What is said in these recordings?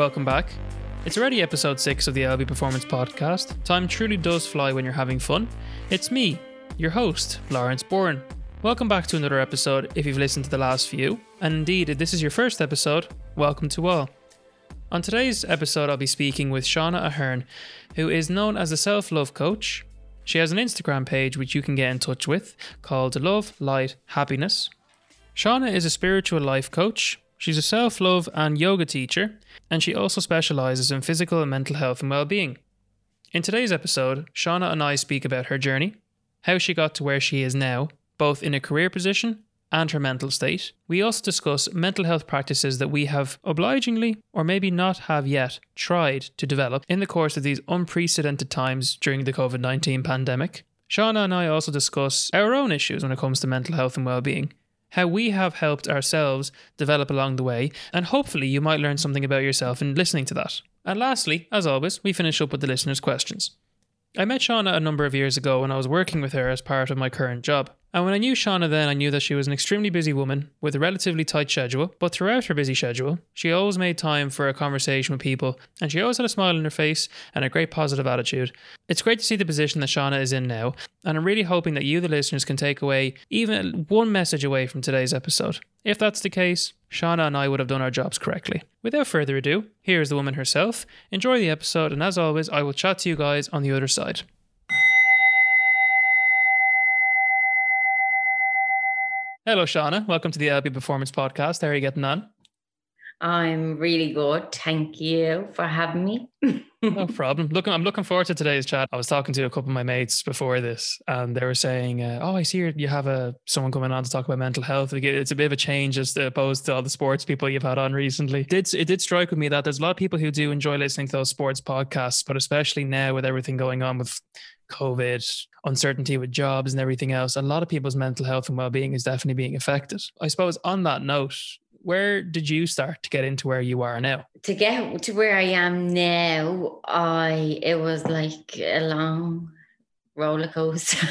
Welcome back. It's already episode 6 of the LB Performance Podcast. Time truly does fly when you're having fun. It's me, your host, Lawrence Bourne. Welcome back to another episode if you've listened to the last few. And indeed, if this is your first episode, welcome to all. On today's episode, I'll be speaking with Shauna Ahern, who is known as a self love coach. She has an Instagram page which you can get in touch with called Love, Light, Happiness. Shauna is a spiritual life coach. She's a self love and yoga teacher, and she also specializes in physical and mental health and well being. In today's episode, Shauna and I speak about her journey, how she got to where she is now, both in a career position and her mental state. We also discuss mental health practices that we have obligingly, or maybe not have yet, tried to develop in the course of these unprecedented times during the COVID 19 pandemic. Shauna and I also discuss our own issues when it comes to mental health and well being, how we have helped ourselves develop along the way, and hopefully you might learn something about yourself in listening to that. And lastly, as always, we finish up with the listeners' questions. I met Shauna a number of years ago when I was working with her as part of my current job. And when I knew Shauna then, I knew that she was an extremely busy woman with a relatively tight schedule. But throughout her busy schedule, she always made time for a conversation with people, and she always had a smile on her face and a great positive attitude. It's great to see the position that Shauna is in now, and I'm really hoping that you, the listeners, can take away even one message away from today's episode. If that's the case, Shauna and I would have done our jobs correctly. Without further ado, here is the woman herself. Enjoy the episode, and as always, I will chat to you guys on the other side. Hello, Shauna. Welcome to the LB Performance Podcast. How are you getting on? I'm really good. Thank you for having me. no problem. Looking, I'm looking forward to today's chat. I was talking to a couple of my mates before this, and they were saying, uh, "Oh, I see you have a someone coming on to talk about mental health. It's a bit of a change as opposed to all the sports people you've had on recently." It did it did strike with me that there's a lot of people who do enjoy listening to those sports podcasts, but especially now with everything going on with COVID, uncertainty with jobs and everything else, a lot of people's mental health and well-being is definitely being affected. I suppose on that note, where did you start to get into where you are now? To get to where I am now, I it was like a long roller coaster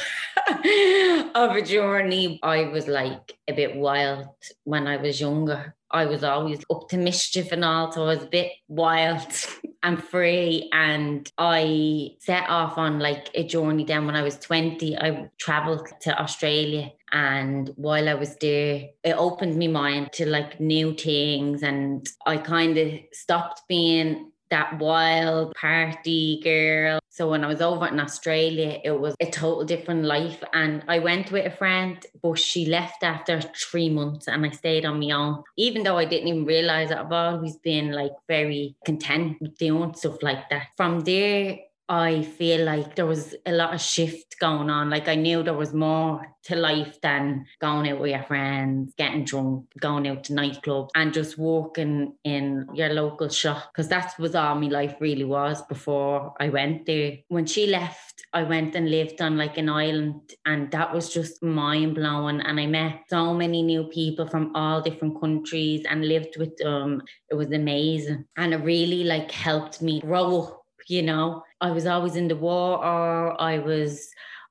of a journey. I was like a bit wild when I was younger. I was always up to mischief and all, so I was a bit wild and free. And I set off on like a journey down when I was 20. I traveled to Australia. And while I was there, it opened my mind to like new things. And I kind of stopped being that wild party girl. So when I was over in Australia, it was a total different life. And I went with a friend, but she left after three months and I stayed on my own. Even though I didn't even realize it, I've always been like very content with doing stuff like that. From there, I feel like there was a lot of shift going on. Like I knew there was more to life than going out with your friends, getting drunk, going out to nightclubs, and just walking in your local shop. Because that was all my life really was before I went there. When she left, I went and lived on like an island, and that was just mind blowing. And I met so many new people from all different countries and lived with them. It was amazing, and it really like helped me grow you know. I was always in the water. I was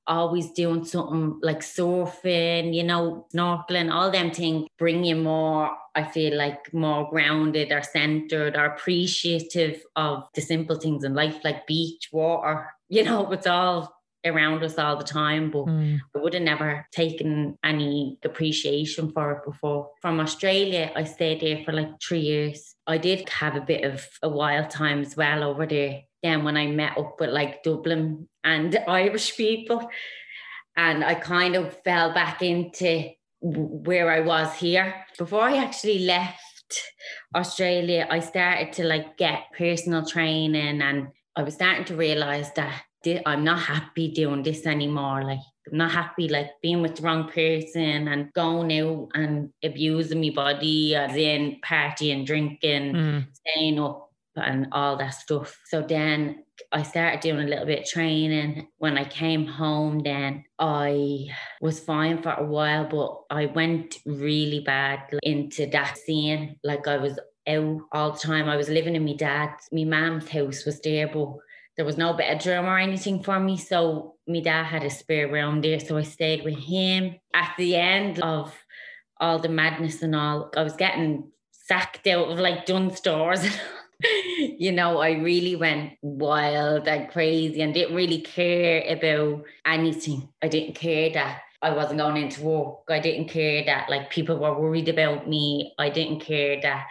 always doing something like surfing, you know, snorkeling, all them things bring you more, I feel like more grounded or centered or appreciative of the simple things in life, like beach, water, you know, it's all around us all the time, but mm. I would have never taken any appreciation for it before. From Australia, I stayed there for like three years. I did have a bit of a wild time as well over there. Then when I met up with like Dublin and Irish people, and I kind of fell back into where I was here. Before I actually left Australia, I started to like get personal training and I was starting to realize that I'm not happy doing this anymore. Like I'm not happy like being with the wrong person and going out and abusing my body as in partying, drinking, mm. staying up and all that stuff. So then I started doing a little bit of training. When I came home, then I was fine for a while, but I went really bad into that scene. Like I was out all the time. I was living in my dad's, my mom's house was there, but there was no bedroom or anything for me. So my dad had a spare room there. So I stayed with him. At the end of all the madness and all, I was getting sacked out of like Dunnes Stores. you know, I really went wild and crazy and didn't really care about anything. I didn't care that I wasn't going into work. I didn't care that like people were worried about me. I didn't care that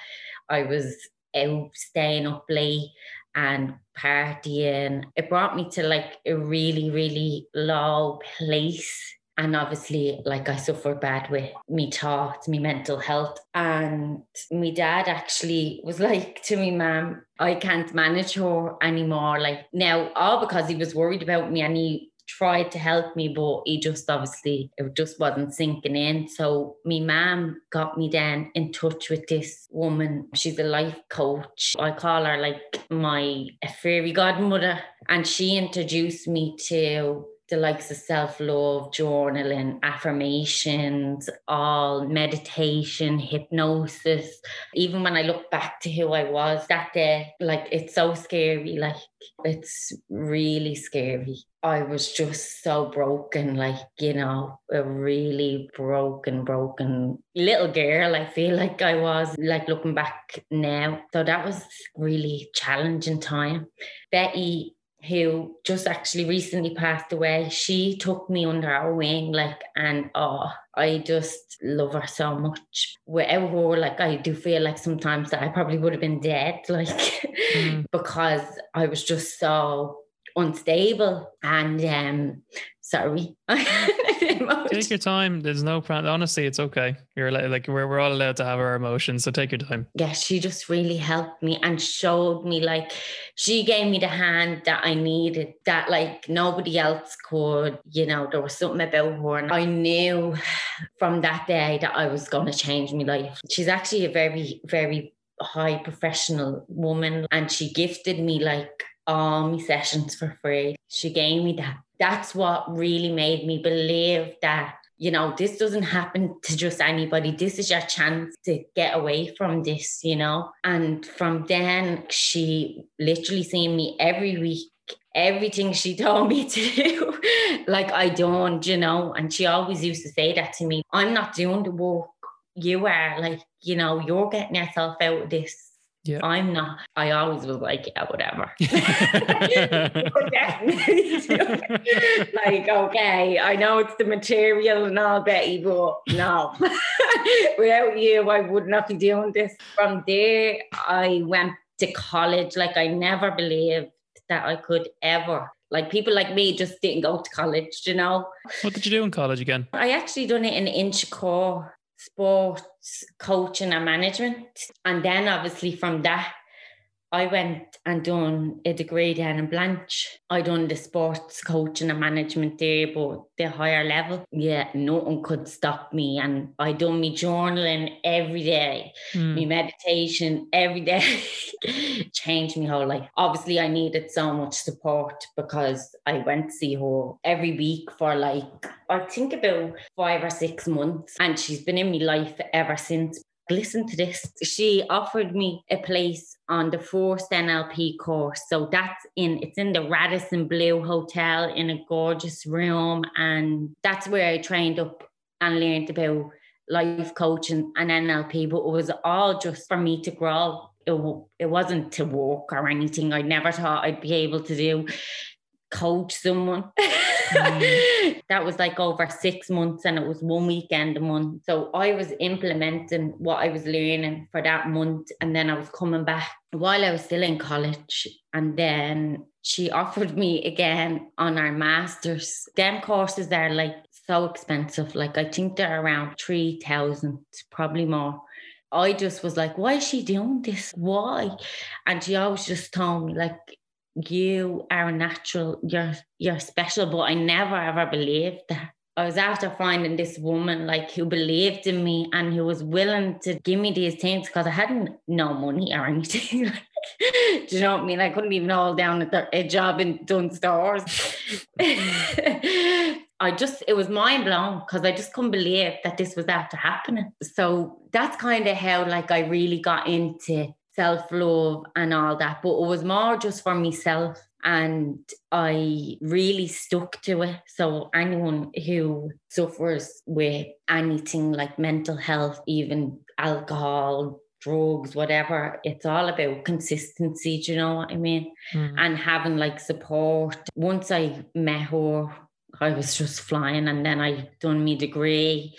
I was out staying up late and partying. It brought me to like a really, really low place. And obviously, like I suffer bad with me thoughts, me mental health. And my dad actually was like to me, ma'am, I can't manage her anymore. Like now, all because he was worried about me and he tried to help me, but he just obviously it just wasn't sinking in. So me mom got me then in touch with this woman. She's a life coach. I call her like my fairy godmother, and she introduced me to the likes of self love, journaling, affirmations, all meditation, hypnosis. Even when I look back to who I was that day, like it's so scary. Like it's really scary. I was just so broken, like, you know, a really broken, broken little girl. I feel like I was, like, looking back now. So that was really challenging time. Betty who just actually recently passed away, she took me under her wing, like, and oh, I just love her so much. Without her, like, I do feel like sometimes that I probably would have been dead, like, mm. because I was just so unstable and um sorry take your time there's no problem honestly it's okay you're like, like we're, we're all allowed to have our emotions so take your time yeah she just really helped me and showed me like she gave me the hand that i needed that like nobody else could you know there was something about her and i knew from that day that i was going to change my life she's actually a very very high professional woman and she gifted me like all my sessions for free. She gave me that. That's what really made me believe that, you know, this doesn't happen to just anybody. This is your chance to get away from this, you know. And from then, she literally seen me every week everything she told me to do, like I don't, you know. And she always used to say that to me I'm not doing the work. You are like, you know, you're getting yourself out of this yeah. I'm not. I always was like, yeah, whatever. like, okay, I know it's the material and all, Betty, but no. Without you, I would not be doing this. From there, I went to college. Like, I never believed that I could ever. Like people like me just didn't go to college, you know. What did you do in college again? I actually done it in Inchicore sports coaching and management. And then obviously from that, I went and done a degree down in Blanch. I done the sports coaching and management there, but the higher level. Yeah, no one could stop me. And I done me journaling every day, mm. me meditation every day. Changed me whole life. Obviously, I needed so much support because I went to see her every week for like I think about five or six months, and she's been in my life ever since listen to this. She offered me a place on the first NLP course. So that's in it's in the Radisson Blu Hotel in a gorgeous room. And that's where I trained up and learned about life coaching and NLP. But it was all just for me to grow. It, it wasn't to walk or anything. I never thought I'd be able to do coach someone. Mm. that was like over six months and it was one weekend a month. So I was implementing what I was learning for that month. And then I was coming back while I was still in college. And then she offered me again on our masters. Them courses are like so expensive. Like I think they're around 3,000, probably more. I just was like, why is she doing this? Why? And she always just told me, like, you are natural, you're you're special, but I never ever believed that. I was after finding this woman like who believed in me and who was willing to give me these things because I hadn't no money or anything. Do you know what I mean? I couldn't even hold down a, a job in Dunnes Stores. I just, it was mind blown because I just couldn't believe that this was after happening. So that's kind of how like I really got into self love and all that, but it was more just for myself. And I really stuck to it. So, anyone who suffers with anything like mental health, even alcohol, drugs, whatever. It's all about consistency. Do you know what I mean? Mm. And having like support. Once I met her, I was just flying, and then I done my degree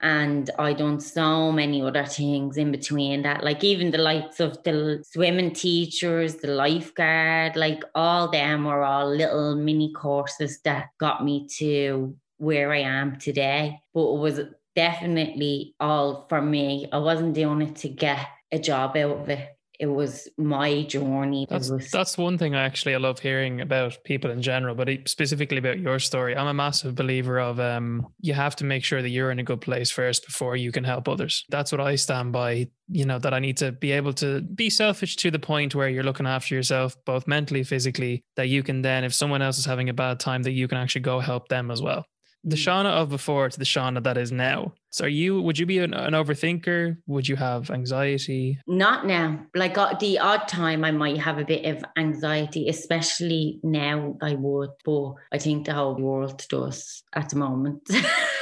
and I done so many other things in between that, like even the likes of the swimming teachers, the lifeguard, like all them were all little mini courses that got me to where I am today. But it was definitely all for me. I wasn't doing it to get a job out of it it was my journey. That's was... that's one thing I actually I love hearing about people in general, but specifically about your story. I'm a massive believer of um, you have to make sure that you're in a good place first before you can help others. That's what I stand by. You know that I need to be able to be selfish to the point where you're looking after yourself, both mentally, physically. That you can then, if someone else is having a bad time, that you can actually go help them as well the. Shauna of before to the Shauna that is now. So are you would you be an, an, overthinker? Would you have anxiety? Not now. Like uh, the odd time I might have a bit of anxiety, especially now I would, but I think the whole world does at the moment.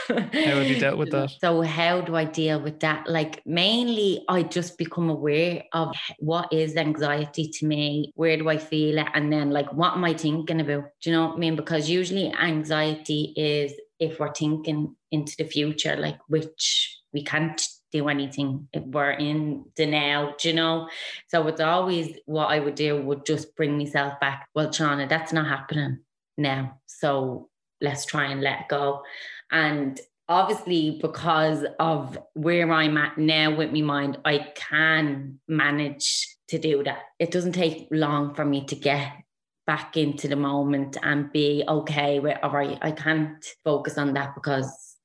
how have you dealt with that? So how do I deal with that? Like mainly I just become aware of what is anxiety to me, where do I feel it? And then like what am I thinking about? Do you know what I mean? Because usually anxiety is if we're thinking into the future, like which we can't do anything we're in the now, do you know? So it's always what I would do would just bring myself back. Well, Shauna, that's not happening now. So let's try and let go. And obviously, because of where I'm at now with my mind, I can manage to do that. It doesn't take long for me to get back into the moment and be okay with all right i can't focus on that because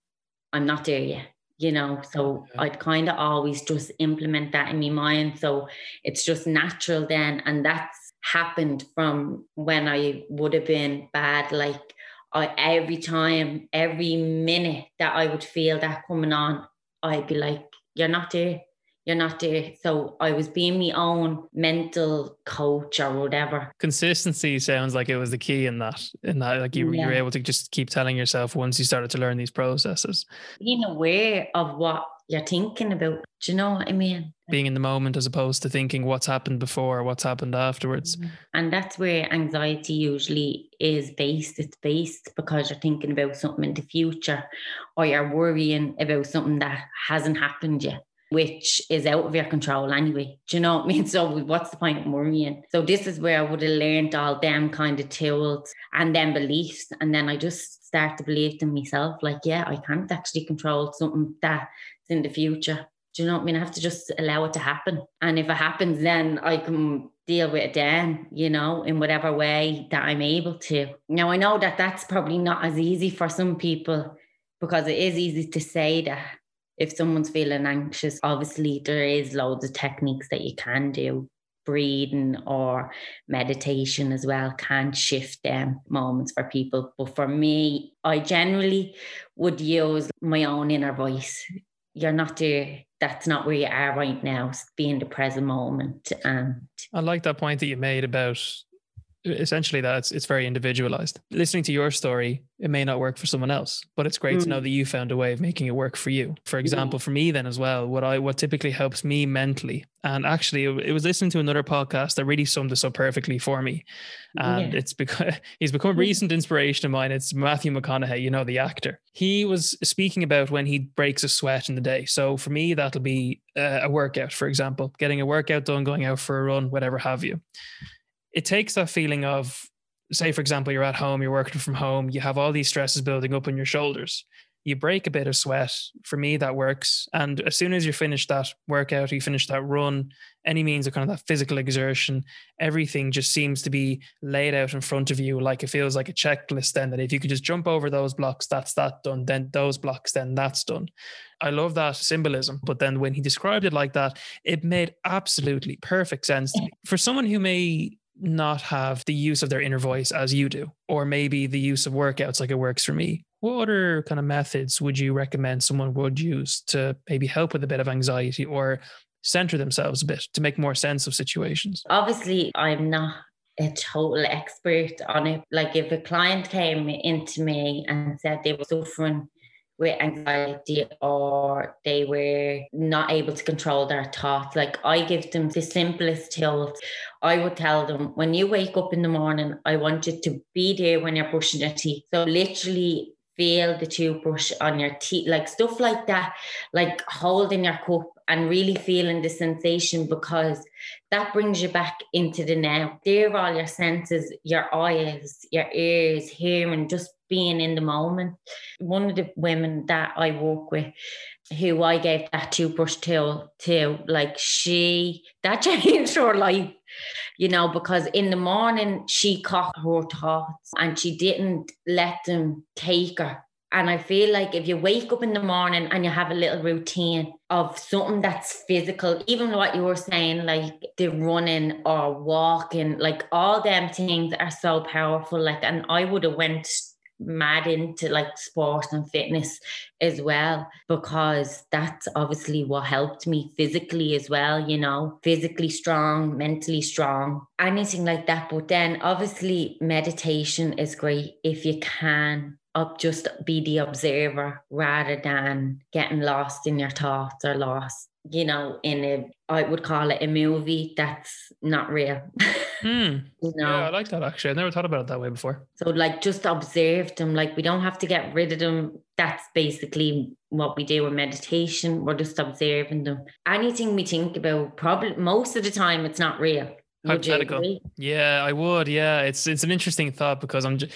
i'm not there yet you know? So i'd kind of always just implement that in my mind. So it's just natural then and that's happened from when i would have been bad. Like I, every time every minute that i would feel that coming on i'd be like you're not there you're not there. So I was being my own mental coach or whatever. Consistency sounds like it was the key in that. In that, like you, yeah. you were able to just keep telling yourself once you started to learn these processes. Being aware of what you're thinking about. Do you know what I mean? Being in the moment as opposed to thinking what's happened before or what's happened afterwards. Mm-hmm. And that's where anxiety usually is based. It's based because you're thinking about something in the future or you're worrying about something that hasn't happened yet which is out of your control anyway. Do you know what I mean? So what's the point of worrying? So this is where I would have learned all them kind of tools and then beliefs. And then I just start to believe in myself, like, yeah, I can't actually control something that's in the future. Do you know what I mean? I have to just allow it to happen. And if it happens, then I can deal with it then, you know, in whatever way that I'm able to. Now, I know that that's probably not as easy for some people because it is easy to say that if someone's feeling anxious, obviously there is loads of techniques that you can do. Breathing or meditation as well can shift them moments for people. But for me, I generally would use my own inner voice. You're not there. That's not where you are right now. Be in the present moment. And I like that point that you made about essentially that it's, it's very individualized. Listening to your story, it may not work for someone else, but it's great mm. to know that you found a way of making it work for you. For example, for me then as well, what I what typically helps me mentally, and actually it, was listening to another podcast that really summed this up perfectly for me, and yeah. it's because he's become a recent inspiration of mine. It's Matthew McConaughey, you know the actor. He was speaking about when he breaks a sweat in the day. So for me, that'll be a workout, for example, getting a workout done, going out for a run, whatever have you it takes that feeling of say for example you're at home you're working from home you have all these stresses building up on your shoulders. You break a bit of sweat. For me that works. And as soon as you finish that workout you finish that run any means of kind of that physical exertion everything just seems to be laid out in front of you like it feels like a checklist then that if you could just jump over those blocks that's that done then those blocks then that's done. I love that symbolism but then when he described it like that it made absolutely perfect sense for someone who may not have the use of their inner voice as you do, or maybe the use of workouts like it works for me. What other kind of methods would you recommend someone would use to maybe help with a bit of anxiety or center themselves a bit to make more sense of situations? Obviously, I'm not a total expert on it. Like if a client came into me and said they were suffering with anxiety or they were not able to control their thoughts. Like I give them the simplest tools. I would tell them when you wake up in the morning, I want you to be there when you're brushing your teeth. So literally feel the toothbrush on your teeth, like stuff like that, like holding your cup and really feeling the sensation because that brings you back into the now. There all your senses, your eyes, your ears, hearing, just being in the moment. One of the women that I work with, who I gave that toothbrush to, to like she that changed her life, you know, because in the morning she caught her thoughts and she didn't let them take her and I feel like if you wake up in the morning and you have a little routine of something that's physical, even what you were saying, like the running or walking, like all them things are so powerful. Like, and I would have went mad into like sport and fitness as well because that's obviously what helped me physically as well you know physically strong mentally strong anything like that but then obviously meditation is great if you can up just be the observer rather than getting lost in your thoughts or lost you know in a i would call it a movie that's not real. Mm. you know? yeah i like that actually. I never thought about it that way before. So like just observe them. Like we don't have to get rid of them. That's basically what we do in meditation. We're just observing them. Anything we think about probably most of the time it's not real hypothetical. Yeah, I would. Yeah, it's it's an interesting thought because I'm just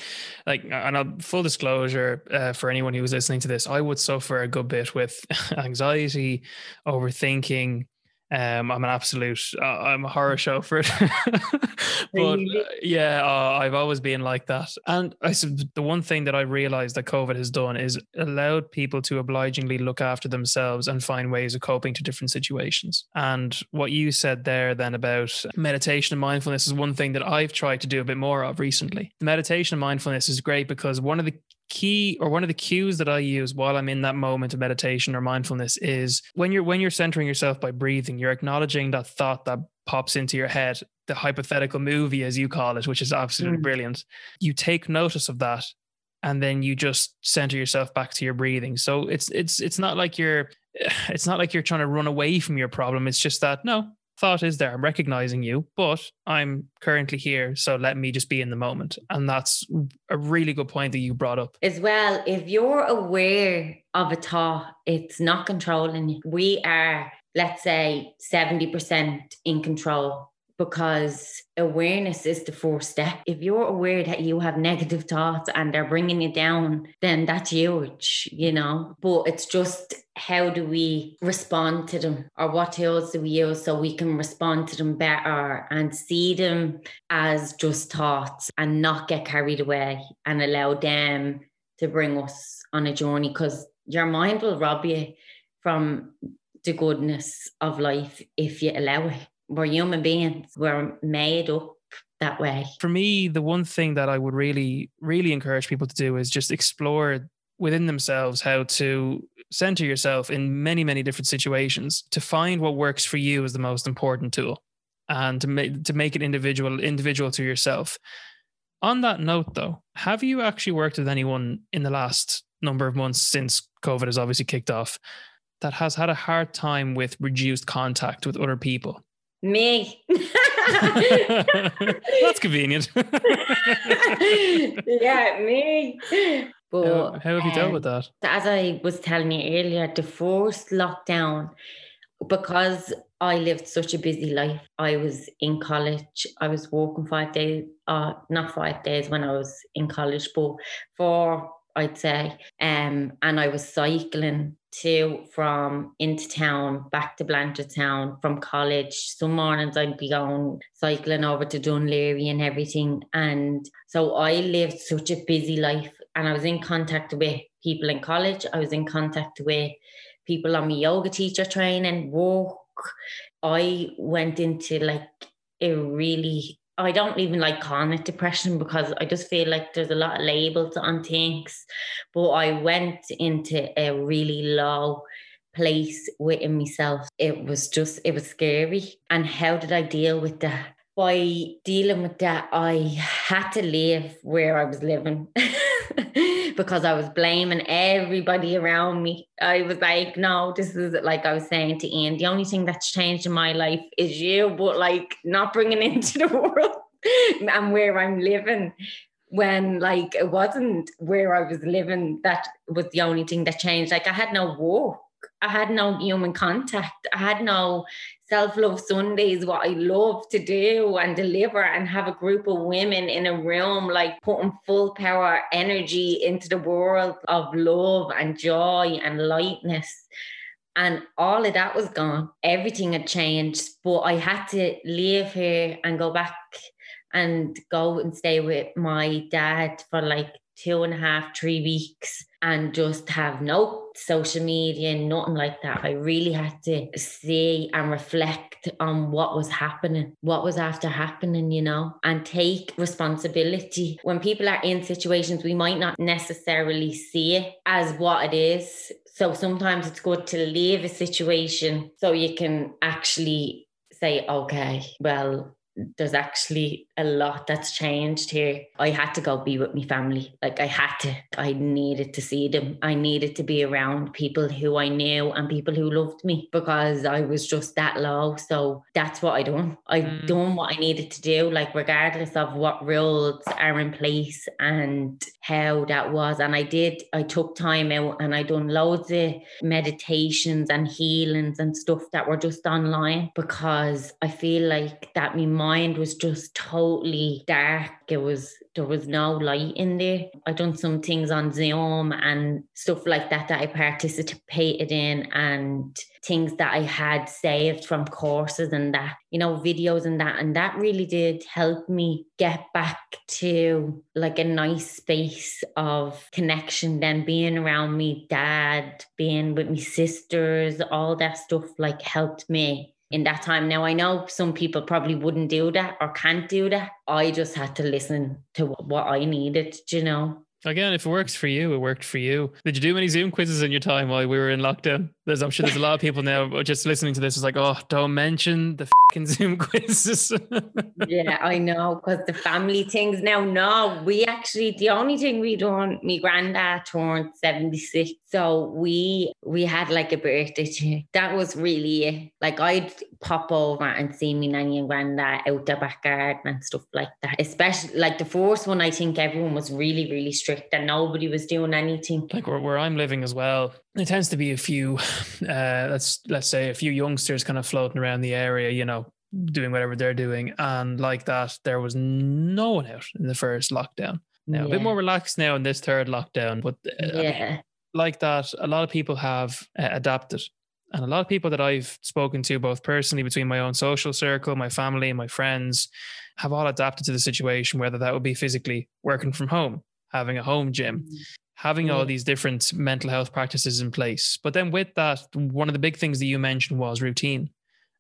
like, and I'll, full disclosure uh, for anyone who was listening to this, I would suffer a good bit with anxiety, overthinking, um, I'm an absolute, uh, I'm a horror show for it. but uh, yeah, uh, I've always been like that. And I said the one thing that I realized that COVID has done is allowed people to obligingly look after themselves and find ways of coping to different situations. And what you said there then about meditation and mindfulness is one thing that I've tried to do a bit more of recently. Meditation and mindfulness is great because one of the key or one of the cues that I use while I'm in that moment of meditation or mindfulness is when you're when you're centering yourself by breathing, you're acknowledging that thought that pops into your head, the hypothetical movie as you call it, which is absolutely mm. brilliant. You take notice of that and then you just center yourself back to your breathing. So it's it's it's not like you're it's not like you're trying to run away from your problem. It's just that no, thought is there. I'm recognizing you, but I'm currently here. So let me just be in the moment. And that's a really good point that you brought up. As well, if you're aware of a thought, it's not controlling you. We are, let's say, 70% in control because awareness is the first step. If you're aware that you have negative thoughts and they're bringing you down, then that's huge, you know. But it's just how do we respond to them or what tools do we use so we can respond to them better and see them as just thoughts and not get carried away and allow them to bring us on a journey because your mind will rob you from the goodness of life if you allow it we're human beings. We're made up that way. For me, the one thing that I would really, really encourage people to do is just explore within themselves how to center yourself in many, many different situations to find what works for you is the most important tool and to make to make it individual individual to yourself. On that note though, have you actually worked with anyone in the last number of months since COVID has obviously kicked off that has had a hard time with reduced contact with other people? Me. That's convenient. yeah, me. But how, how have you dealt um, with that? As I was telling you earlier, the first lockdown, because I lived such a busy life. I was in college. I was working five days, uh, not five days when I was in college, but four, I'd say. Um, and I was cycling to from into town back to Blanchardstown from college. Some mornings I'd be going cycling over to Laoghaire and everything. And so I lived such a busy life and I was in contact with people in college. I was in contact with people on my yoga teacher training, work. I went into like a really I don't even like calling it depression because I just feel like there's a lot of labels on things. But I went into a really low place within myself. It was just, it was scary. And how did I deal with that? By dealing with that, I had to live where I was living because I was blaming everybody around me. I was like, no, this is like I was saying to Ian, the only thing that's changed in my life is you, but like not bringing into the world and where I'm living when like it wasn't where I was living that was the only thing that changed. Like I had no work, I had no human contact, I had no self love Sundays, what I love to do and deliver and have a group of women in a room, like putting full power energy into the world of love and joy and lightness. And all of that was gone. Everything had changed, but I had to leave here and go back and go and stay with my dad for like two and a half, three weeks and just have no social media, nothing like that. I really had to see and reflect on what was happening, what was after happening, you know, and take responsibility. When people are in situations, we might not necessarily see it as what it is. So sometimes it's good to leave a situation so you can actually say, okay, well, there's actually a lot that's changed here. I had to go be with my family. Like I had to. I needed to see them. I needed to be around people who I knew and people who loved me because I was just that low. So that's what I done. I mm. done what I needed to do, like regardless of what rules are in place and how that was. And I did, I took time out and I done loads of meditations and healings and stuff that were just online because I feel like that my mind was just totally dark. It was there was no light in there. I done some things on Zoom and stuff like that that I participated in and things that I had saved from courses and that, you know, videos and that. And that really did help me get back to like a nice space of connection, then being around me dad, being with me sisters, all that stuff like helped me in that time. Now, I know some people probably wouldn't do that or can't do that. I just had to listen to what I needed, you know. Again, if it works for you, it worked for you. Did you do many Zoom quizzes in your time while we were in lockdown? There's, I'm sure there's a lot of people now just listening to this is like, oh, don't mention the fucking Zoom quizzes. yeah, I know, because the family things now. No, we actually the only thing we done. My granddad turned 76, so we we had like a birthday. That was really. Like I'd pop over and see me nanny and granddad out the back garden and stuff like that. Especially like the first one, I think everyone was really, really strict and nobody was doing anything. Like where, where I'm living as well, it tends to be a few, uh, let's let's say a few youngsters kind of floating around the area, you know, doing whatever they're doing, and like that, there was no one out in the first lockdown. Now yeah. a bit more relaxed now in this third lockdown, but uh, yeah. I mean, like that, a lot of people have uh, adapted and a lot of people that I've spoken to, both personally between my own social circle, my family, and my friends, have all adapted to the situation, whether that would be physically working from home, having a home gym, mm-hmm. having all these different mental health practices in place. But then with that, one of the big things that you mentioned was routine.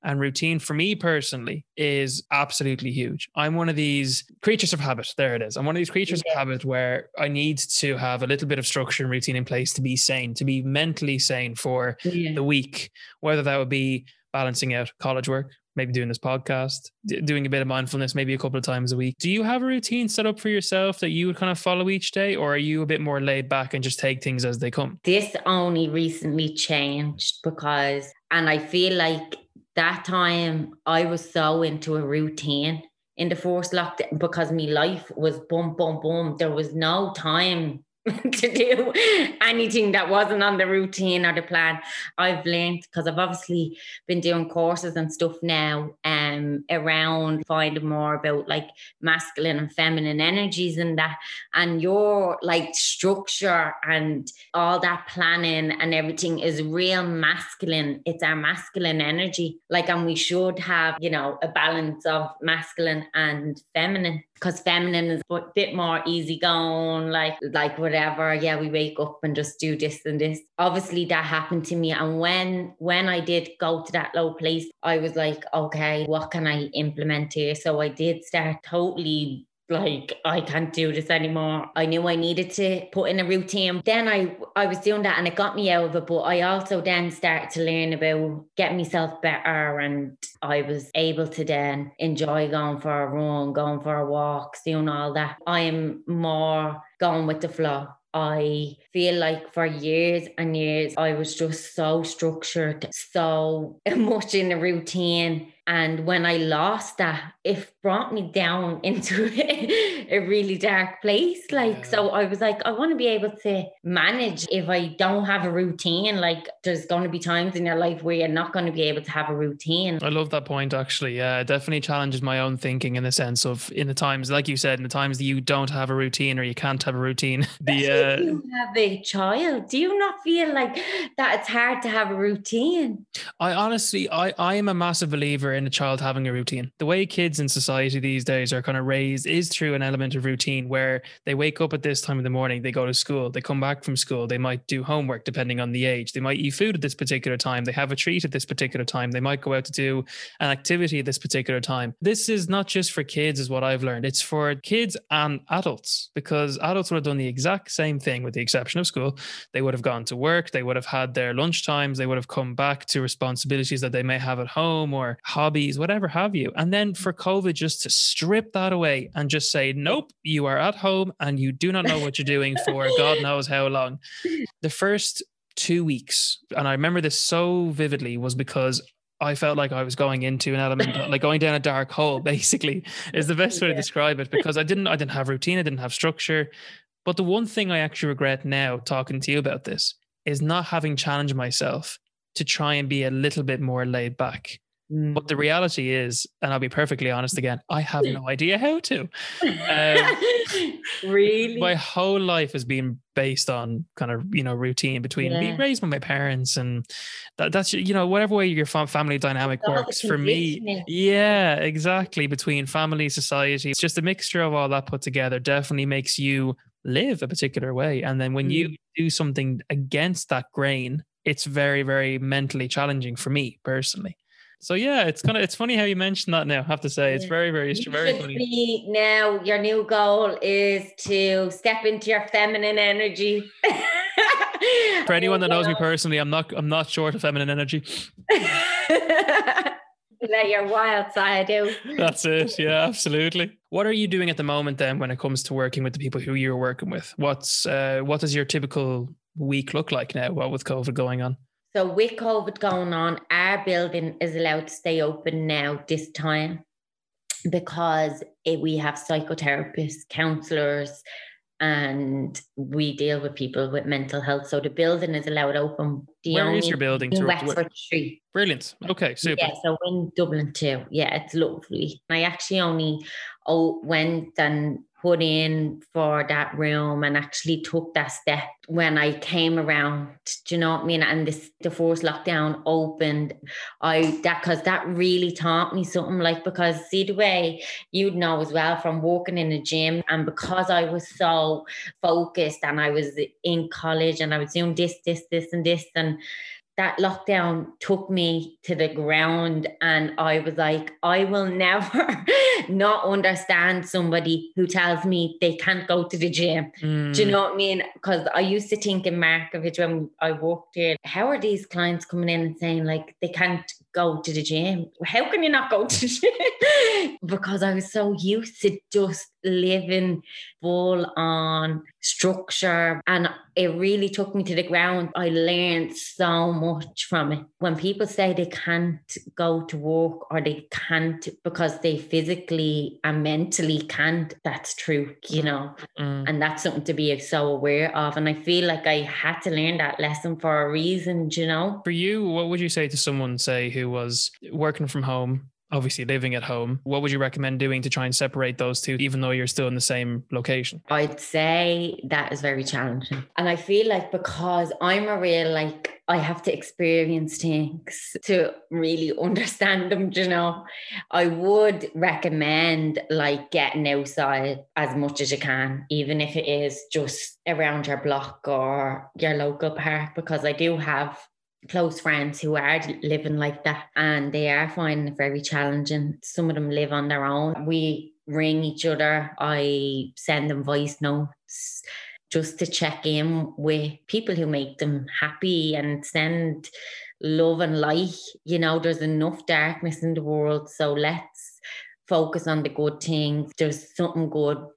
And routine for me personally is absolutely huge. I'm one of these creatures of habit. There it is. I'm one of these creatures yeah. of habit where I need to have a little bit of structure and routine in place to be sane, to be mentally sane for yeah. the week, whether that would be balancing out college work, maybe doing this podcast, d- doing a bit of mindfulness, maybe a couple of times a week. Do you have a routine set up for yourself that you would kind of follow each day, or are you a bit more laid back and just take things as they come? This only recently changed because, and I feel like that time I was so into a routine in the first lockdown because my life was boom, boom, boom. There was no time to do anything that wasn't on the routine or the plan. I've learned because I've obviously been doing courses and stuff now um around finding more about like masculine and feminine energies and that and your like structure and all that planning and everything is real masculine. It's our masculine energy. Like and we should have, you know, a balance of masculine and feminine because feminine is a bit more easygoing, like like whatever. Yeah, we wake up and just do this and this. Obviously, that happened to me, and when when I did go to that low place, I was like, okay, what can I implement here? So I did start totally like I can't do this anymore. I knew I needed to put in a routine. Then I I was doing that and it got me it. But I also then started to learn about getting myself better and I was able to then enjoy going for a run, going for a walk, doing all that. I am more going with the flow. I feel like for years and years, I was just so structured, so much in a routine. And when I lost that, it brought me down into a really dark place. Like, yeah. so I was like, I want to be able to manage if I don't have a routine. Like, there's going to be times in your life where you're not going to be able to have a routine. I love that point, actually. Yeah, it definitely challenges my own thinking in the sense of, in the times, like you said, in the times that you don't have a routine or you can't have a routine. The uh, you have a child, do you not feel like that it's hard to have a routine? I honestly, I, I am a massive believer in a child having a routine. The way kids in society these days are kind of raised is through an element of routine where they wake up at this time of the morning, they go to school, they come back from school, they might do homework depending on the age, they might eat food at this particular time, they have a treat at this particular time, they might go out to do an activity at this particular time. This is not just for kids, is what I've learned. It's for kids and adults because adults would have done the exact same thing with the exception of school. They would have gone to work, they would have had their lunch times, they would have come back to responsibilities that they may have at home or hobbies, whatever have you. And then for COVID, just to strip that away and just say, nope, you are at home and you do not know what you're doing for God knows how long. The first two weeks, and I remember this so vividly, was because I felt like I was going into an element, like going down a dark hole, basically, is the best way to describe it because I didn't, I didn't have routine, I didn't have structure. But the one thing I actually regret now talking to you about this is not having challenged myself to try and be a little bit more laid back. Mm. But the reality is, and I'll be perfectly honest again, I have no idea how to. Um, really? My whole life has been based on kind of, you know, routine between yeah. being raised by my parents and that, that's, you know, whatever way your family dynamic works for me. Yeah, exactly. Between family, society, it's just a mixture of all that put together definitely makes you live a particular way. And then when mm. you do something against that grain, it's very, very mentally challenging for me personally. So yeah, it's kind of it's funny how you mentioned that now. I have to say it's very very you very funny. Be now your new goal is to step into your feminine energy. For anyone that knows me personally, I'm not I'm not short of feminine energy. Let your wild side out. That's it. Yeah, absolutely. What are you doing at the moment then when it comes to working with the people who you're working with? What's uh, what does your typical week look like now? What with COVID going on? So with COVID going on, our building is allowed to stay open now this time because it, we have psychotherapists, counselors, and we deal with people with mental health. So the building is allowed open. The Where is your building? In Wexford Street. Brilliant. Okay, super. Yeah, so in Dublin too. Yeah, it's lovely. I actually only Oh, went and put in for that room and actually took that step when I came around. Do you know what I mean? And this the first lockdown opened. I that because that really taught me something like because see the way you'd know as well from working in a gym and because I was so focused and I was in college and I was doing this, this, this, and this and that lockdown took me to the ground and I was like, I will never not understand somebody who tells me they can't go to the gym. Mm. Do you mm. know what I mean? Because I used to think in Markievicz when I worked here, how are these clients coming in and saying like they can't go to the gym? How can you not go to the gym? because I was so used to just living full on structure and it really took me to the ground. I learned so much from it. When people say they can't go to work or they can't because they physically and mentally can't, that's true, you know, mm. and that's something to be so aware of. And I feel like I had to learn that lesson for a reason, you know. For you, what would you say to someone, say, who was working from home obviously living at home. What would you recommend doing to try and separate those two, even though you're still in the same location? I'd say that is very challenging. And I feel like because I'm a real, like, I have to experience things to really understand them, you know. I would recommend like getting outside as much as you can, even if it is just around your block or your local park, because I do have close friends who are living like that and they are finding it very challenging. Some of them live on their own. We ring each other. I send them voice notes just to check in with people who make them happy and send love and light. You know, there's enough darkness in the world. So let's focus on the good things. There's something good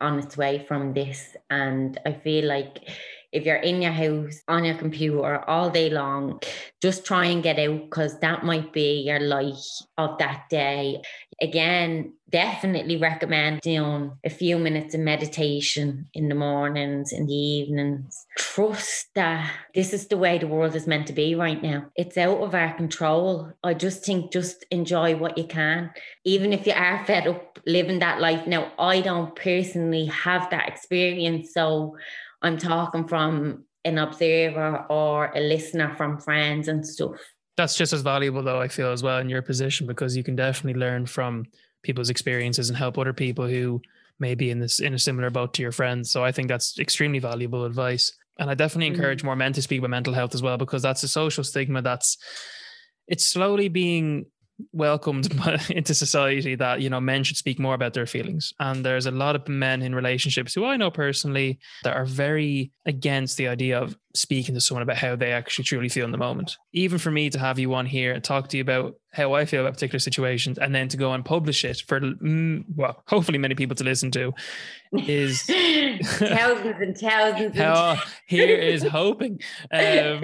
on its way from this. And I feel like if you're in your house on your computer all day long, just try and get out because that might be your light of that day. Again, definitely recommend doing a few minutes of meditation in the mornings, in the evenings. Trust that this is the way the world is meant to be right now. It's out of our control. I just think just enjoy what you can, even if you are fed up living that life. Now, I don't personally have that experience. So I'm talking from an observer or a listener from friends and stuff. That's just as valuable, though, I feel, as well in your position, because you can definitely learn from people's experiences and help other people who may be in this in a similar boat to your friends. So I think that's extremely valuable advice. And I definitely encourage mm. more men to speak about mental health as well, because that's a social stigma that's it's slowly being welcomed into society that you know men should speak more about their feelings. And there's a lot of men in relationships who i know personally that are very against the idea of speaking to someone about how they actually truly feel in the moment. Even for me to have you on here and talk to you about how i feel about particular situations and then to go and publish it for mm, well hopefully many people to listen to is thousands and thousands how, here is hoping. Um,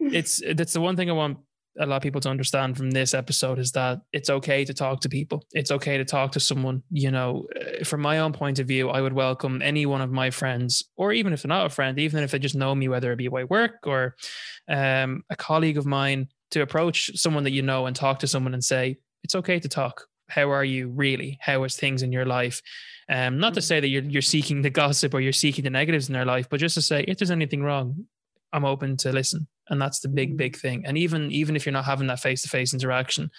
it's that's the one thing i want a lot of people to understand from this episode is that it's okay to talk to people. It's okay to talk to someone. You know, uh, from my own point of view, I would welcome any one of my friends, or even if they're not a friend, even if they just know me, whether it be by work or um, a colleague of mine, to approach someone that you know and talk to someone and say, it's okay to talk. How are you really? How is things in your life? Um, not to mm. say that you're you're seeking the gossip or you're seeking the negatives in their life, but just to say if there's anything wrong, I'm open to listen and that's the big mm. big thing. And even even if you're not having that face-to-face interaction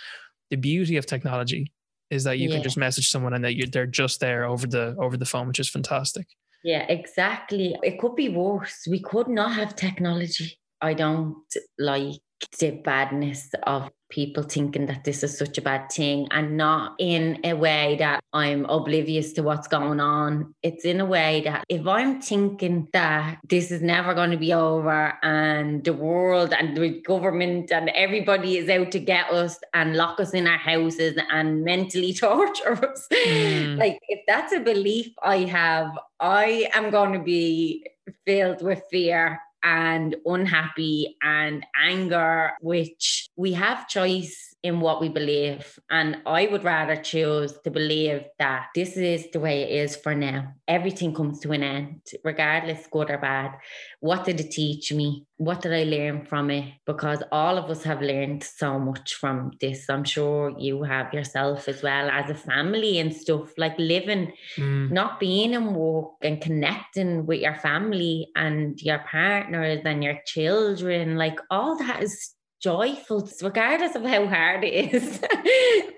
the beauty of technology is that you yeah. can just message someone and that you they're just there over the over the phone which is fantastic. Yeah exactly. It could be worse. We could not have technology i don't like the badness of people thinking that this is such a bad thing and not in a way that I'm oblivious to what's going on. It's in a way that if I'm thinking that this is never going to be over and the world and the government and everybody is out to get us and lock us in our houses and mentally torture us, mm. like if that's a belief I have, I am going to be filled with fear and unhappy and anger, which we have choice in what we believe. And I would rather choose to believe that this is the way it is for now. Everything comes to an end, regardless good or bad. What did it teach me? What did I learn from it? Because all of us have learned so much from this. I'm sure you have yourself as well as a family and stuff like living, mm. not being in work and connecting with your family and your partners and your children. Like all that is joyful, regardless of how hard it is.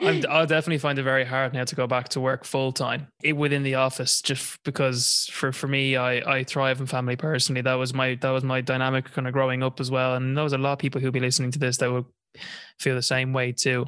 i will definitely find it very hard now to go back to work full time within the office, just because for for me, I I thrive in family personally. That was my that was my dynamic kind of growing up as well, and there was a lot of people who'll be listening to this that would feel the same way too.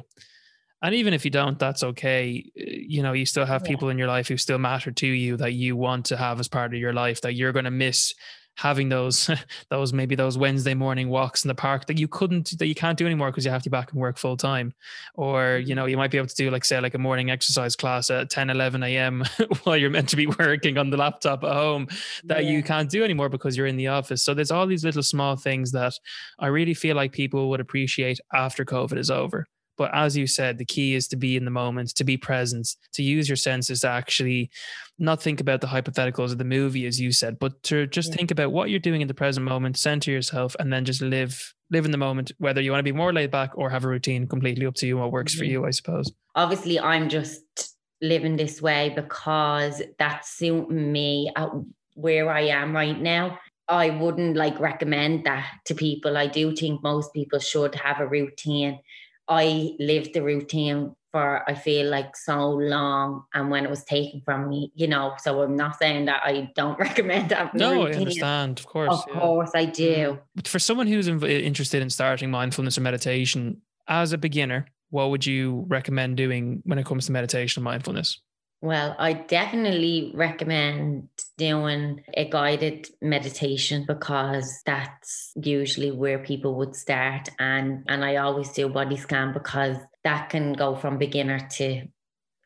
And even if you don't, that's okay. Uh, you know, you still have yeah. people in your life who still matter to you that you want to have as part of your life that you're going to miss having those those maybe those Wednesday morning walks in the park that you couldn't that you can't do anymore because you have to be back and work full time or you mm-hmm. know you might be able to do like say like a morning exercise class at 10 11 a.m while you're meant to be working on the laptop at home that yeah. you can't do anymore because you're in the office. So there's all these little small things that I really feel like people would appreciate after covid is over but as you said, the key is to be in the moment, to be present, to use your senses to actually not think about the hypotheticals of the movie, as you said, but to just yeah. think about what you're doing in the present moment, center yourself, and then just live live in the moment. Whether you want to be more laid back or have a routine, completely up to you. What works for you, I suppose. Obviously, I'm just living this way because that's suiting me at where I am right now. I wouldn't like recommend that to people. I do think most people should have a routine I lived the routine for I feel like so long, and when it was taken from me, you know. So I'm not saying that I don't recommend that. No, I understand. Of course, of yeah. course, I do. Mm. But for someone who's interested in starting mindfulness or meditation as a beginner, what would you recommend doing when it comes to meditation and mindfulness? Well, I definitely recommend doing a guided meditation because that's usually where people would start and and I always do a body scan because that can go from beginner to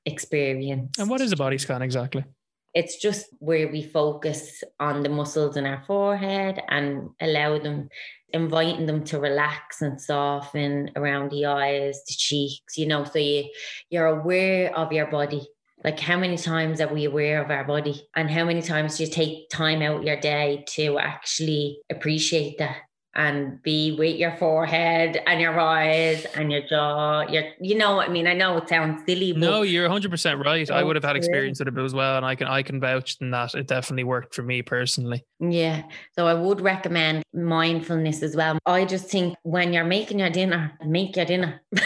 experience. And what is a body scan exactly? It's just where we focus on the muscles in our forehead and allow them, inviting them to relax and soften around the eyes, the cheeks, you know, so you, you're aware of your body. Like how many times are we aware of our body? And how many times do you take time out your day to actually appreciate that? and be with your forehead and your eyes and your jaw. Your, you know what I mean? I know it sounds silly. no, you're 100 percent right. I oh, would have had experience with it as well, and I can I can vouch in that it definitely worked for me personally. Yeah, so I would recommend mindfulness as well. I just think when you're making your dinner, make your dinner.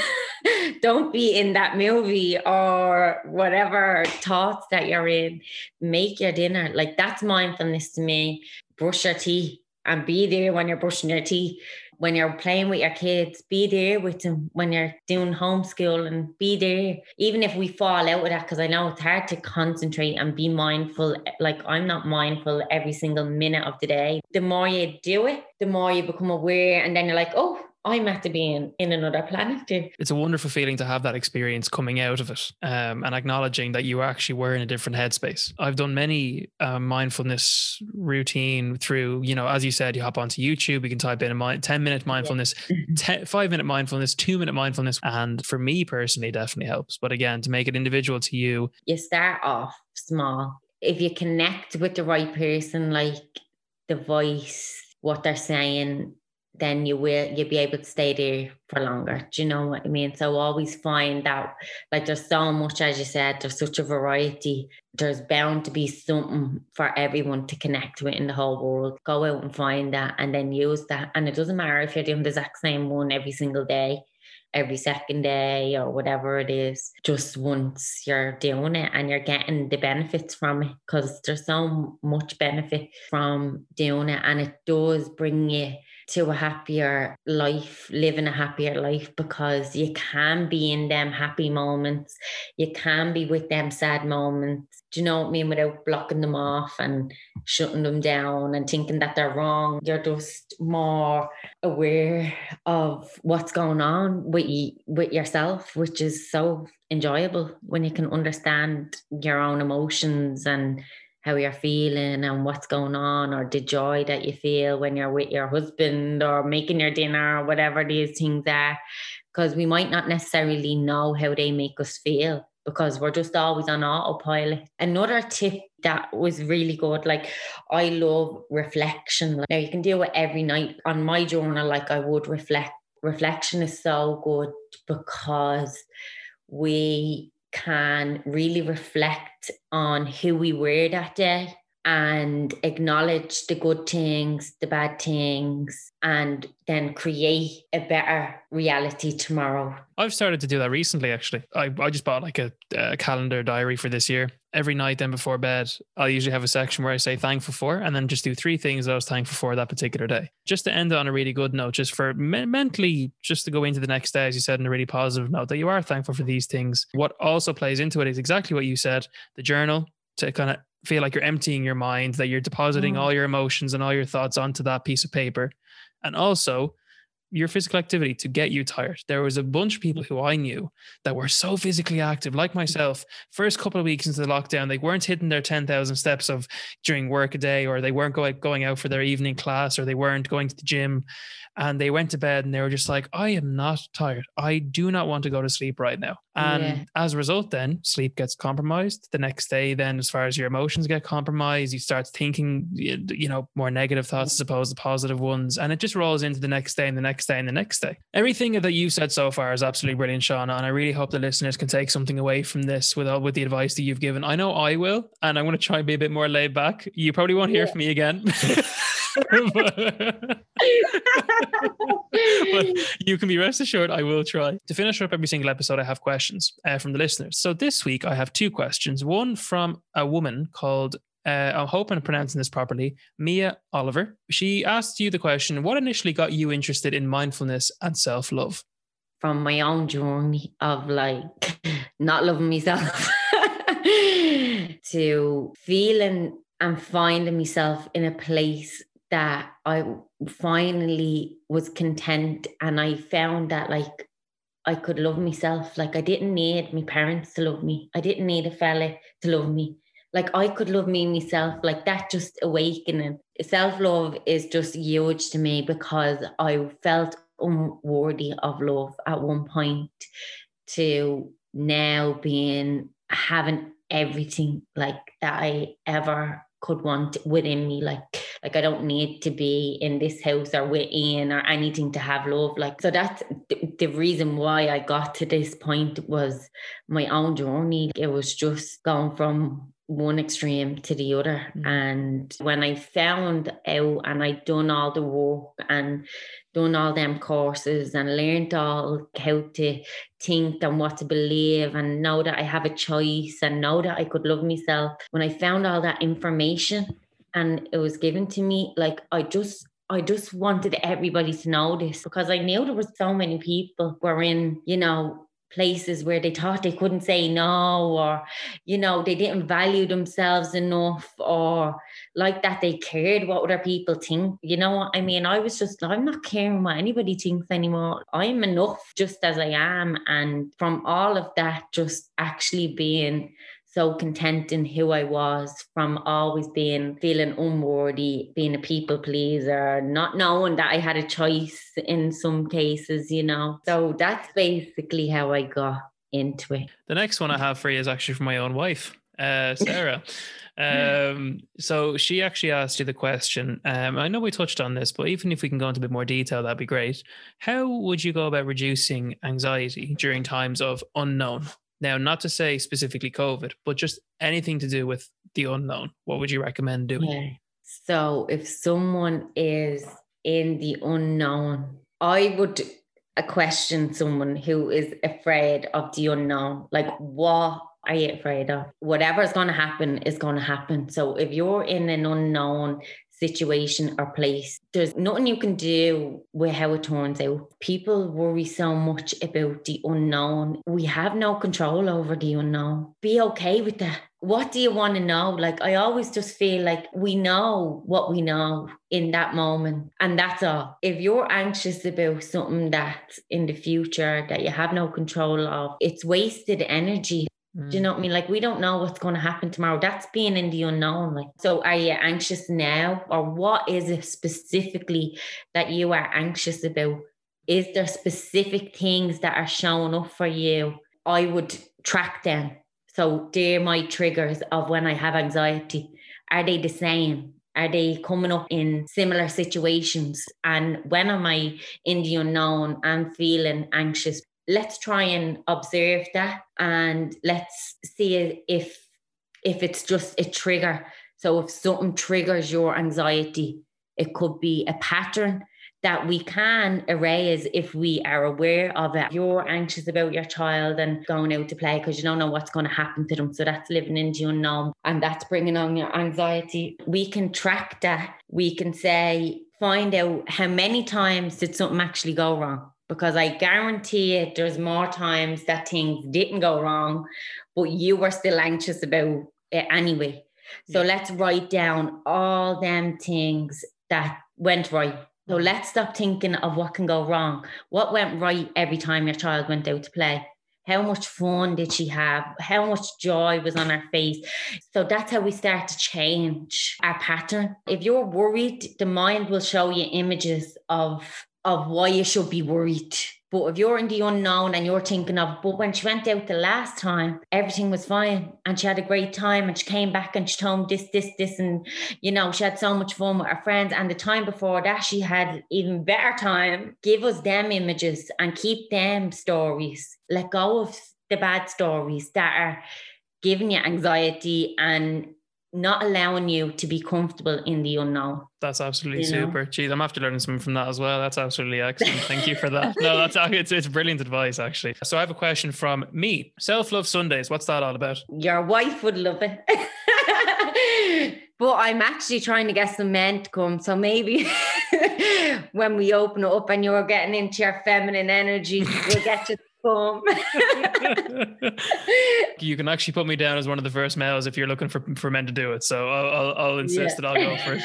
Don't be in that movie or whatever thoughts that you're in. Make your dinner. Like that's mindfulness to me. Brush your teeth and be there when you're brushing your teeth, when you're playing with your kids, be there with them when you're doing homeschool and be there. Even if we fall out with that, because I know it's hard to concentrate and be mindful. Like I'm not mindful every single minute of the day. The more you do it, the more you become aware, and then you're like, oh, I'm at to be in, in another planet too. It's a wonderful feeling to have that experience coming out of it um, and acknowledging that you actually were in a different headspace. I've done many uh, mindfulness routine through, you know, as you said, you hop onto YouTube, you can type in a mi- 10 minute mindfulness, yeah. ten, five minute mindfulness, two minute mindfulness. And for me personally, definitely helps. But again, to make it individual to you, you start off small. If you connect with the right person, like the voice, what they're saying, then you will you'll be able to stay there for longer. Do you know what I mean? So always find that like there's so much, as you said, there's such a variety. There's bound to be something for everyone to connect with in the whole world. Go out and find that and then use that. And it doesn't matter if you're doing the exact same one every single day, every second day or whatever it is. Just once you're doing it and you're getting the benefits from it because there's so much benefit from doing it and it does bring you to a happier life, living a happier life because you can be in them happy moments. You can be with them sad moments. Do you know what I mean? Without blocking them off and shutting them down and thinking that they're wrong. You're just more aware of what's going on with you, with yourself, which is so enjoyable when you can understand your own emotions and how you're feeling and what's going on, or the joy that you feel when you're with your husband or making your dinner or whatever these things are. Because we might not necessarily know how they make us feel because we're just always on autopilot. Another tip that was really good, like I love reflection. Now you can do it every night on my journal, like I would reflect. Reflection is so good because we can really reflect on who we were that day and acknowledge the good things, the bad things, and then create a better reality tomorrow. I've started to do that recently, actually. I, I just bought like a, a calendar diary for this year. Every night, then before bed, I usually have a section where I say thankful for, and then just do three things that I was thankful for that particular day. Just to end on a really good note, just for me- mentally, just to go into the next day, as you said, in a really positive note, that you are thankful for these things. What also plays into it is exactly what you said the journal to kind of feel like you're emptying your mind, that you're depositing mm. all your emotions and all your thoughts onto that piece of paper. And also, your physical activity to get you tired. There was a bunch of people who I knew that were so physically active, like myself. First couple of weeks into the lockdown, they weren't hitting their 10,000 steps of during work a day, or they weren't going, going out for their evening class, or they weren't going to the gym. And they went to bed and they were just like, I am not tired. I do not want to go to sleep right now. And yeah. as a result, then sleep gets compromised. The next day, then, as far as your emotions get compromised, you start thinking, you know, more negative thoughts as opposed to positive ones. And it just rolls into the next day and the next day and the next day. Everything that you've said so far is absolutely brilliant, Shauna. And I really hope the listeners can take something away from this with all with the advice that you've given. I know I will, and I'm going to try and be a bit more laid back. You probably won't hear yeah. from me again. but, you can be rest assured I will try. To finish up every single episode, I have questions uh, from the listeners. So this week I have two questions. One from a woman called uh, I'm hoping I'm pronouncing this properly, Mia Oliver. She asked you the question What initially got you interested in mindfulness and self love? From my own journey of like not loving myself to feeling and finding myself in a place that I finally was content and I found that like I could love myself. Like I didn't need my parents to love me. I didn't need a fella to love me. Like I could love me myself, like that just awakening. Self love is just huge to me because I felt unworthy of love at one point to now being having everything like that I ever could want within me. Like like I don't need to be in this house or with Ian or anything to have love. Like so that's the reason why I got to this point was my own journey. It was just going from one extreme to the other. Mm. And when I found out and I'd done all the work and done all them courses and learned all how to think and what to believe and know that I have a choice and know that I could love myself, when I found all that information and it was given to me, like I just I just wanted everybody to know this because I knew there was so many people who were in, you know, places where they thought they couldn't say no or you know they didn't value themselves enough or like that they cared what other people think you know what i mean? I was just i'm not caring what anybody thinks anymore. I'm enough just as i am. And from all of that just actually being so content in who I was from always being feeling unworthy, being a people pleaser, not knowing that I had a choice in some cases, you know. So that's basically how I got into it. The next one I have for you is actually from my own wife, uh, Sarah. um, so she actually asked you the question. Um, I know we touched on this, but even if we can go into a bit more detail, that'd be great. How would you go about reducing anxiety during times of unknown? Now, not to say specifically COVID, but just anything to do with the unknown. What would you recommend doing? Yeah. So, if someone is in the unknown, I would question someone who is afraid of the unknown. Like, what are you afraid of? Whatever is going to happen is going to happen. So, if you're in an unknown situation or place. There's nothing you can do with how it turns out. People worry so much about the unknown. We have no control over the unknown. Be okay with that. What do you want to know? Like, I always just feel like we know what we know in that moment, and that's all. If you're anxious about something that's in the future that you have no control of, it's wasted energy. Mm. Do you know what I mean? Like we don't know what's going to happen tomorrow. That's being in the unknown. Like, so are you anxious now, or what is it specifically that you are anxious about? Is there specific things that are showing up for you? I would track them. So they're my triggers of when I have anxiety. Are they the same? Are they coming up in similar situations? And when am I in the unknown and feeling anxious? Let's try and observe that and let's see if if it's just a trigger so if something triggers your anxiety it could be a pattern that we can erase if we are aware of it. You're anxious about your child and going out to play because you don't know what's going to happen to them. So that's living in the unknown and that's bringing on your anxiety. We can track that. We can say, find out how many times did something actually go wrong because I guarantee it there's more times that things didn't go wrong, but you were still anxious about it anyway. So yeah. let's write down all them things that went right. So mm-hmm. let's stop thinking of what can go wrong. What went right every time your child went out to play? How much fun did she have? How much joy was on her face? So that's how we start to change our pattern. If you're worried, the mind will show you images of of why you should be worried. But if you're in the unknown and you're thinking of, but when she went out the last time, everything was fine and she had a great time and she came back and she told me this, this, this, and you know, she had so much fun with her friends. And the time before that, she had even better time. Give us them images and keep them stories. Let go of the bad stories that are giving you anxiety and not allowing you to be comfortable in the unknown. That's absolutely you super. Know? Jeez, I'm after learning something from that as well. That's absolutely excellent. Thank you for that. No, that's uh, it's it's brilliant advice actually. So I have a question from me. Self love Sundays. What's that all about? Your wife would love it. but I'm actually trying to get some men to come. So maybe when we open it up and you're getting into your feminine energy, we'll get you you can actually put me down as one of the first males if you're looking for, for men to do it. So I'll, I'll, I'll insist yeah. that I'll go for it.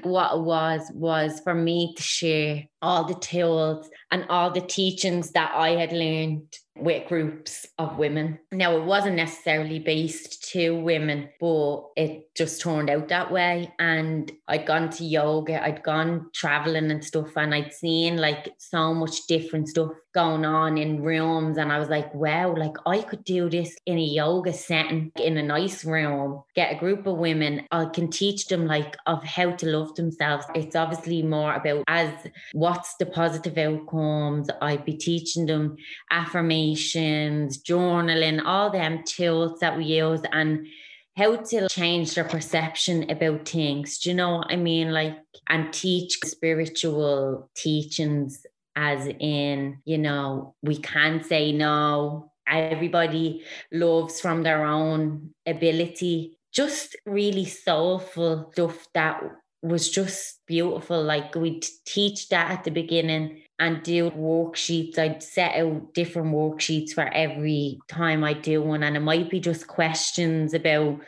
what was was for me to share all the tools and all the teachings that I had learned with groups of women. Now, it wasn't necessarily based to women, but it just turned out that way. And I'd gone to yoga, I'd gone traveling and stuff, and I'd seen like so much different stuff going on in rooms. And I was like, wow, like I could do this in a yoga setting in a nice room, get a group of women. I can teach them like of how to love themselves. It's obviously more about as what's the positive outcomes. I'd be teaching them affirmations, journaling, all them tools that we use and how to change their perception about things. Do you know what I mean? Like, and teach spiritual teachings as in, you know, we can't say no. Everybody loves from their own ability. Just really soulful stuff that was just beautiful. Like we'd teach that at the beginning and do worksheets. I'd set out different worksheets for every time I do one. And it might be just questions about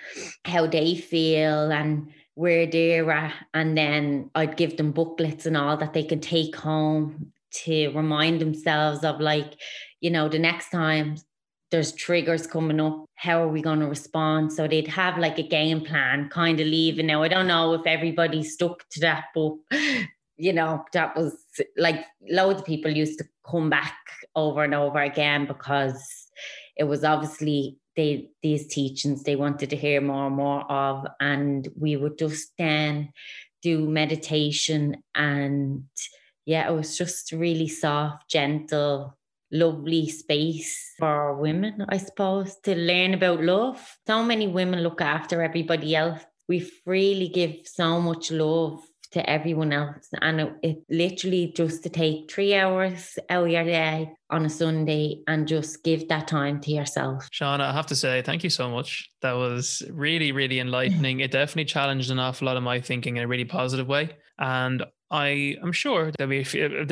how they feel and where they're at. And then I'd give them booklets and all that they can take home to remind themselves of like, you know, the next time there's triggers coming up, how are we going to respond? So they'd have like a game plan, kind of leaving. Now I don't know if everybody stuck to that, but you know, that was like loads of people used to come back over and over again because it was obviously they these teachings they wanted to hear more and more of. And we would just then do meditation and yeah, it was just really soft, gentle, lovely space for women, I suppose, to learn about love. So many women look after everybody else. We freely give so much love to everyone else. And it, it, literally just to take three hours out of your day on a Sunday and just give that time to yourself. Shauna, I have to say, thank you so much. That was really, really enlightening. it definitely challenged an awful lot of my thinking in a really positive way. And I am sure there'll be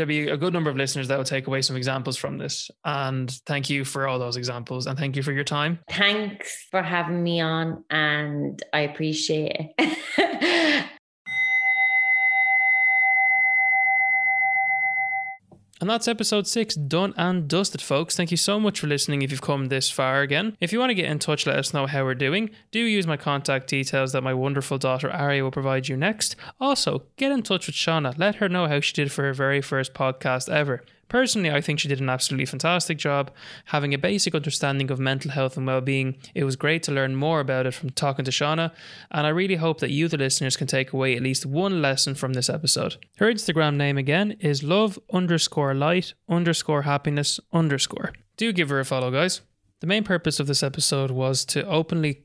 be a good number of listeners that will take away some examples from this. And thank you for all those examples, and thank you for your time. Thanks for having me on, and I appreciate it. And that's episode six done and dusted, folks. Thank you so much for listening if you've come this far again. If you want to get in touch, let us know how we're doing. Do use my contact details that my wonderful daughter Aria will provide you next. Also, get in touch with Shauna. Let her know how she did for her very first podcast ever. Personally, I think she did an absolutely fantastic job. Having a basic understanding of mental health and well-being, it was great to learn more about it from talking to Shauna, and I really hope that you, the listeners, can take away at least one lesson from this episode. Her Instagram name again is love underscore light underscore happiness underscore. Do give her a follow, guys. The main purpose of this episode was to openly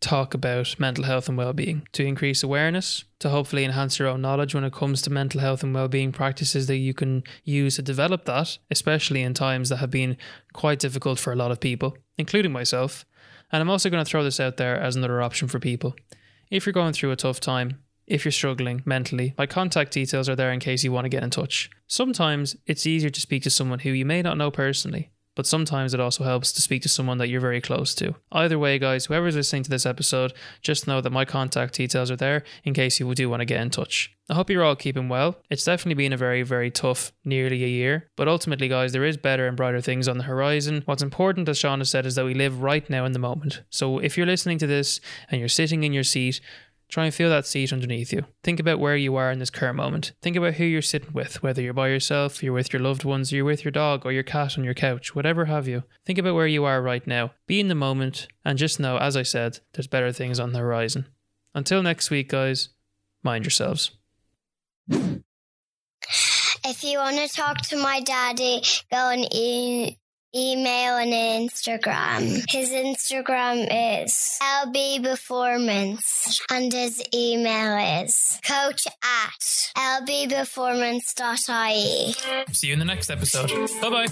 talk about mental health and well-being to increase awareness to hopefully enhance your own knowledge when it comes to mental health and well-being practices that you can use to develop that especially in times that have been quite difficult for a lot of people including myself and I'm also going to throw this out there as another option for people if you're going through a tough time if you're struggling mentally, my contact details are there in case you want to get in touch. Sometimes it's easier to speak to someone who you may not know personally, but sometimes it also helps to speak to someone that you're very close to. Either way, guys, whoever's listening to this episode, just know that my contact details are there in case you do want to get in touch. I hope you're all keeping well. It's definitely been a very, very tough nearly a year, but ultimately, guys, there is better and brighter things on the horizon. What's important, as Shauna has said, is that we live right now in the moment. So if you're listening to this and you're sitting in your seat, Try and feel that seat underneath you. Think about where you are in this current moment. Think about who you're sitting with, whether you're by yourself, you're with your loved ones, you're with your dog or your cat on your couch, whatever have you. Think about where you are right now. Be in the moment and just know, as I said, there's better things on the horizon. Until next week, guys, mind yourselves. If you want to talk to my daddy, go and e- email and Instagram. His Instagram is LB Performance and his email is coach at lbperformance.ie. See you in the next episode. Bye bye.